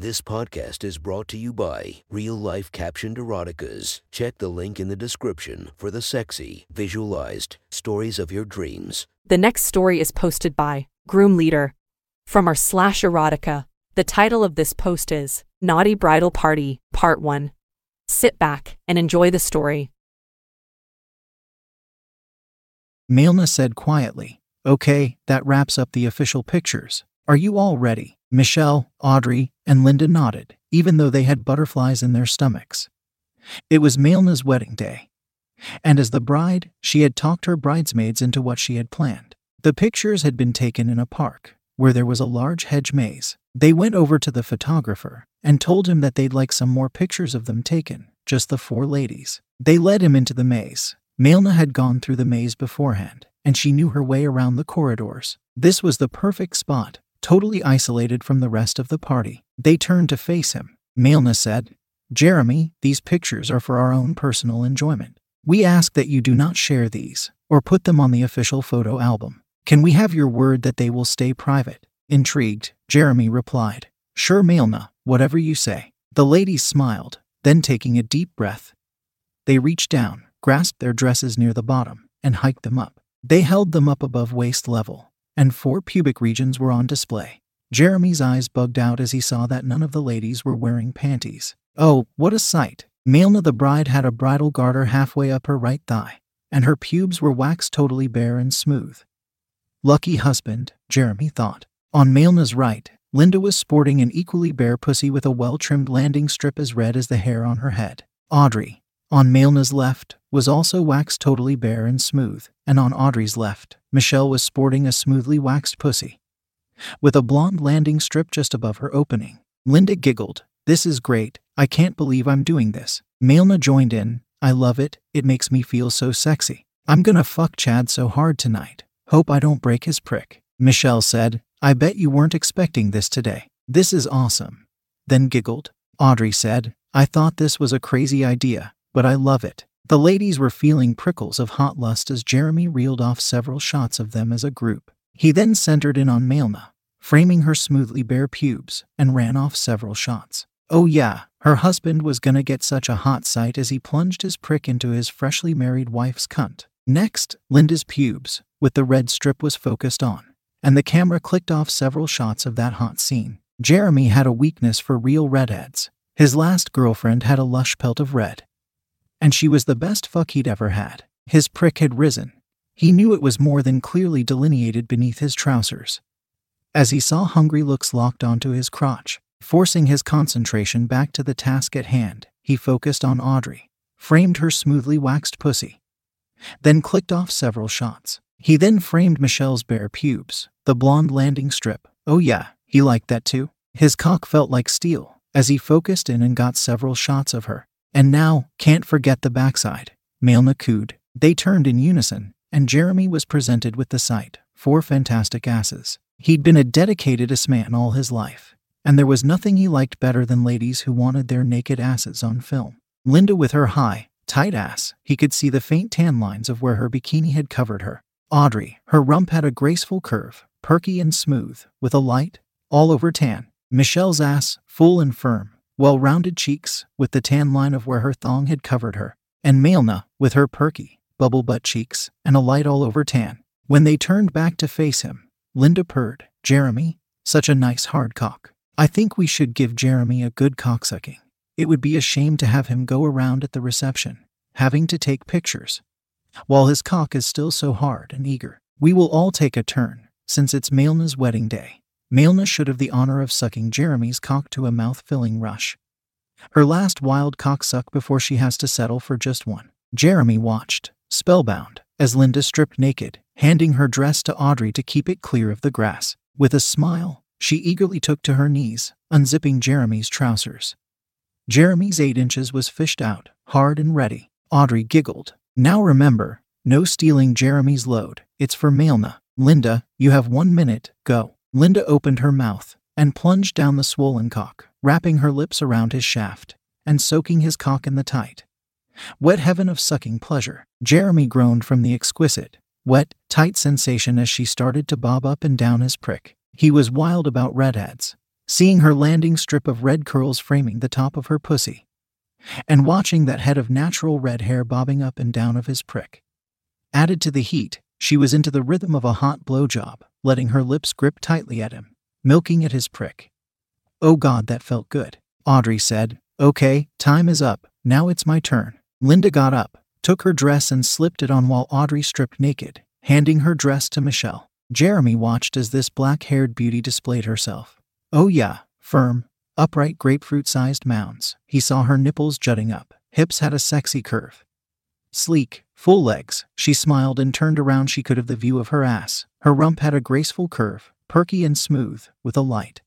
This podcast is brought to you by Real Life Captioned Eroticas. Check the link in the description for the sexy, visualized stories of your dreams. The next story is posted by Groom Leader from our slash erotica. The title of this post is Naughty Bridal Party, Part 1. Sit back and enjoy the story. Milna said quietly, Okay, that wraps up the official pictures. Are you all ready? Michelle, Audrey, and Linda nodded, even though they had butterflies in their stomachs. It was Milna's wedding day. And as the bride, she had talked her bridesmaids into what she had planned. The pictures had been taken in a park, where there was a large hedge maze. They went over to the photographer and told him that they'd like some more pictures of them taken, just the four ladies. They led him into the maze. Milna had gone through the maze beforehand, and she knew her way around the corridors. This was the perfect spot, totally isolated from the rest of the party. They turned to face him. Milna said, Jeremy, these pictures are for our own personal enjoyment. We ask that you do not share these or put them on the official photo album. Can we have your word that they will stay private? Intrigued, Jeremy replied, Sure, Milna, whatever you say. The ladies smiled, then taking a deep breath, they reached down, grasped their dresses near the bottom, and hiked them up. They held them up above waist level, and four pubic regions were on display. Jeremy's eyes bugged out as he saw that none of the ladies were wearing panties. Oh, what a sight! Milna the bride had a bridal garter halfway up her right thigh, and her pubes were waxed totally bare and smooth. Lucky husband, Jeremy thought. On Milna's right, Linda was sporting an equally bare pussy with a well trimmed landing strip as red as the hair on her head. Audrey, on Milna's left, was also waxed totally bare and smooth, and on Audrey's left, Michelle was sporting a smoothly waxed pussy. With a blonde landing strip just above her opening. Linda giggled, This is great, I can't believe I'm doing this. Milna joined in, I love it, it makes me feel so sexy. I'm gonna fuck Chad so hard tonight. Hope I don't break his prick. Michelle said, I bet you weren't expecting this today. This is awesome. Then giggled. Audrey said, I thought this was a crazy idea, but I love it. The ladies were feeling prickles of hot lust as Jeremy reeled off several shots of them as a group. He then centered in on Milna, framing her smoothly bare pubes, and ran off several shots. Oh, yeah, her husband was gonna get such a hot sight as he plunged his prick into his freshly married wife's cunt. Next, Linda's pubes, with the red strip, was focused on, and the camera clicked off several shots of that hot scene. Jeremy had a weakness for real redheads. His last girlfriend had a lush pelt of red, and she was the best fuck he'd ever had. His prick had risen. He knew it was more than clearly delineated beneath his trousers. As he saw hungry looks locked onto his crotch, forcing his concentration back to the task at hand, he focused on Audrey, framed her smoothly waxed pussy, then clicked off several shots. He then framed Michelle's bare pubes, the blonde landing strip. Oh, yeah, he liked that too. His cock felt like steel as he focused in and got several shots of her. And now, can't forget the backside. Male cooed. They turned in unison, and Jeremy was presented with the sight four fantastic asses. He'd been a dedicated ass man all his life, and there was nothing he liked better than ladies who wanted their naked asses on film. Linda with her high, tight ass, he could see the faint tan lines of where her bikini had covered her. Audrey, her rump had a graceful curve, perky and smooth, with a light, all over tan. Michelle's ass, full and firm, well rounded cheeks, with the tan line of where her thong had covered her, and Milna, with her perky, bubble butt cheeks, and a light all over tan. When they turned back to face him, Linda purred, Jeremy, such a nice hard cock. I think we should give Jeremy a good cocksucking. It would be a shame to have him go around at the reception, having to take pictures, while his cock is still so hard and eager. We will all take a turn, since it's Milna's wedding day. Milna should have the honor of sucking Jeremy's cock to a mouth filling rush. Her last wild cock suck before she has to settle for just one. Jeremy watched, spellbound, as Linda stripped naked, handing her dress to Audrey to keep it clear of the grass. With a smile, she eagerly took to her knees, unzipping Jeremy's trousers. Jeremy's eight inches was fished out, hard and ready. Audrey giggled. Now remember, no stealing Jeremy's load. It's for Milna. Linda, you have one minute, go. Linda opened her mouth and plunged down the swollen cock, wrapping her lips around his shaft and soaking his cock in the tight, wet heaven of sucking pleasure. Jeremy groaned from the exquisite, wet, tight sensation as she started to bob up and down his prick. He was wild about redheads, seeing her landing strip of red curls framing the top of her pussy, and watching that head of natural red hair bobbing up and down of his prick. Added to the heat, she was into the rhythm of a hot blowjob, letting her lips grip tightly at him, milking at his prick. Oh God, that felt good. Audrey said, Okay, time is up. Now it's my turn. Linda got up, took her dress, and slipped it on while Audrey stripped naked, handing her dress to Michelle. Jeremy watched as this black haired beauty displayed herself. Oh, yeah, firm, upright grapefruit sized mounds. He saw her nipples jutting up, hips had a sexy curve. Sleek, full legs, she smiled and turned around. She could have the view of her ass. Her rump had a graceful curve, perky and smooth, with a light.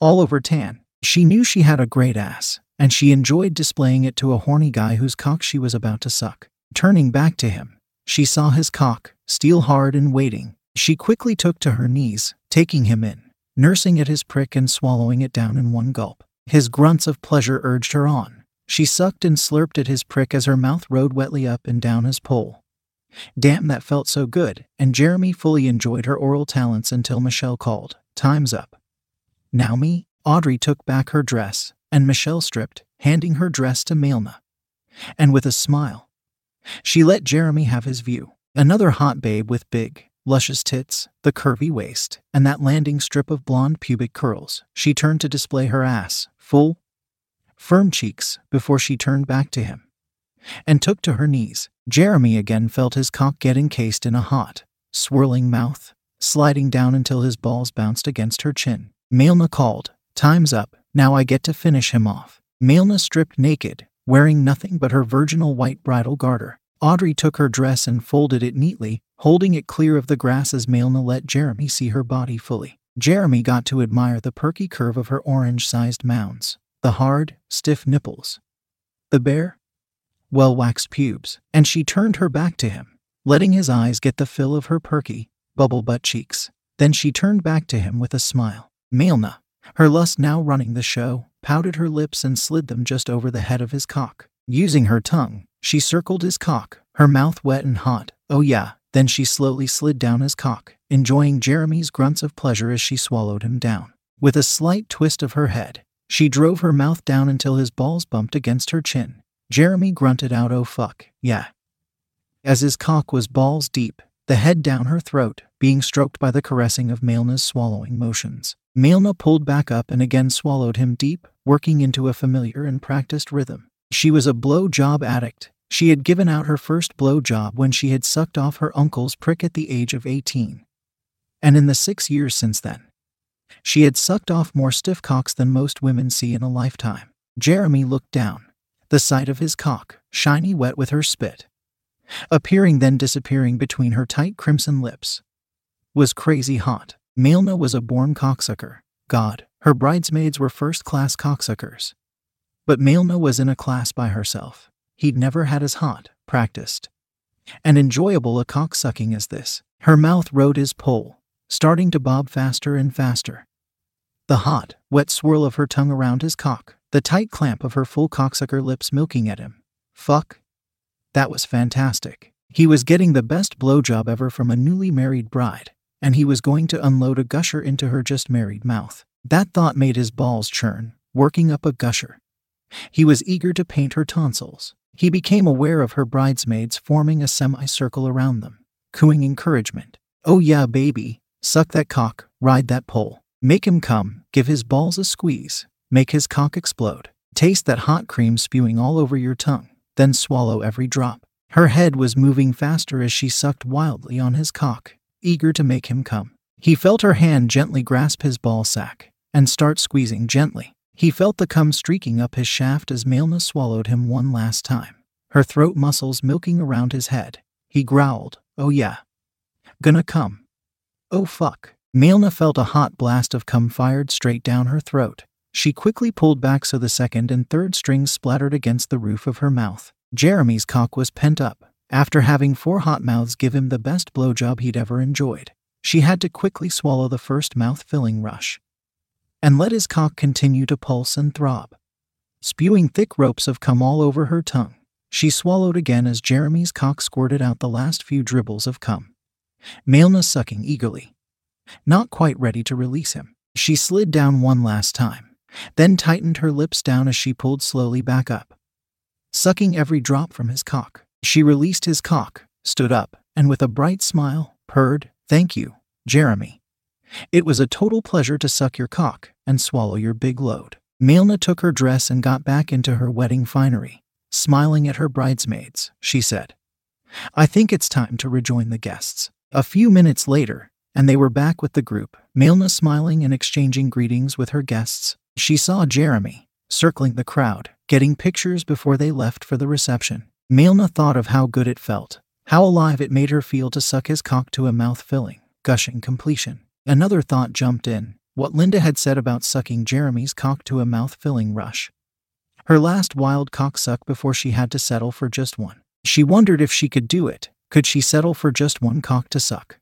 All over tan. She knew she had a great ass, and she enjoyed displaying it to a horny guy whose cock she was about to suck. Turning back to him, she saw his cock, steel hard and waiting. She quickly took to her knees, taking him in, nursing at his prick and swallowing it down in one gulp. His grunts of pleasure urged her on. She sucked and slurped at his prick as her mouth rode wetly up and down his pole. Damn, that felt so good, and Jeremy fully enjoyed her oral talents until Michelle called. Time's up. Now me? Audrey took back her dress, and Michelle stripped, handing her dress to Mailna. And with a smile, she let Jeremy have his view. Another hot babe with big, luscious tits, the curvy waist, and that landing strip of blonde pubic curls. She turned to display her ass, full, firm cheeks, before she turned back to him and took to her knees. Jeremy again felt his cock get encased in a hot, swirling mouth, sliding down until his balls bounced against her chin. Mailna called, Time's up, now I get to finish him off. Mailna stripped naked, wearing nothing but her virginal white bridal garter. Audrey took her dress and folded it neatly, holding it clear of the grass as Mailna let Jeremy see her body fully. Jeremy got to admire the perky curve of her orange sized mounds, the hard, stiff nipples, the bare, well waxed pubes, and she turned her back to him, letting his eyes get the fill of her perky, bubble butt cheeks. Then she turned back to him with a smile. Mailna, her lust now running the show, pouted her lips and slid them just over the head of his cock. Using her tongue, she circled his cock, her mouth wet and hot. Oh, yeah. Then she slowly slid down his cock, enjoying Jeremy's grunts of pleasure as she swallowed him down. With a slight twist of her head, she drove her mouth down until his balls bumped against her chin. Jeremy grunted out, oh fuck, yeah. As his cock was balls deep, the head down her throat, being stroked by the caressing of Mailna's swallowing motions. Mailna pulled back up and again swallowed him deep, working into a familiar and practiced rhythm. She was a blow job addict. She had given out her first blow job when she had sucked off her uncle's prick at the age of 18. And in the six years since then, she had sucked off more stiff cocks than most women see in a lifetime. Jeremy looked down, the sight of his cock, shiny wet with her spit, appearing then disappearing between her tight crimson lips, was crazy hot. Mailna was a born cocksucker. God, her bridesmaids were first class cocksuckers. But Mailna was in a class by herself. He'd never had as hot, practiced, and enjoyable a cocksucking as this. Her mouth rode his pole, starting to bob faster and faster. The hot, wet swirl of her tongue around his cock, the tight clamp of her full cocksucker lips milking at him. Fuck. That was fantastic. He was getting the best blowjob ever from a newly married bride, and he was going to unload a gusher into her just married mouth. That thought made his balls churn, working up a gusher. He was eager to paint her tonsils. He became aware of her bridesmaids forming a semicircle around them, cooing encouragement. Oh, yeah, baby. Suck that cock, ride that pole. Make him come, give his balls a squeeze, make his cock explode. Taste that hot cream spewing all over your tongue, then swallow every drop. Her head was moving faster as she sucked wildly on his cock, eager to make him come. He felt her hand gently grasp his ball sack and start squeezing gently. He felt the cum streaking up his shaft as Mailna swallowed him one last time, her throat muscles milking around his head. He growled, Oh yeah. Gonna come. Oh fuck. Mailna felt a hot blast of cum fired straight down her throat. She quickly pulled back so the second and third strings splattered against the roof of her mouth. Jeremy's cock was pent up. After having four hot mouths give him the best blowjob he'd ever enjoyed, she had to quickly swallow the first mouth filling rush and let his cock continue to pulse and throb. Spewing thick ropes of cum all over her tongue, she swallowed again as Jeremy's cock squirted out the last few dribbles of cum. Mailna sucking eagerly, not quite ready to release him. She slid down one last time, then tightened her lips down as she pulled slowly back up. Sucking every drop from his cock, she released his cock, stood up, and with a bright smile, purred, Thank you, Jeremy. It was a total pleasure to suck your cock and swallow your big load. Milna took her dress and got back into her wedding finery. Smiling at her bridesmaids, she said, I think it's time to rejoin the guests. A few minutes later, and they were back with the group, Milna smiling and exchanging greetings with her guests. She saw Jeremy, circling the crowd, getting pictures before they left for the reception. Milna thought of how good it felt, how alive it made her feel to suck his cock to a mouth filling, gushing completion. Another thought jumped in what Linda had said about sucking Jeremy's cock to a mouth filling rush. Her last wild cock suck before she had to settle for just one. She wondered if she could do it. Could she settle for just one cock to suck?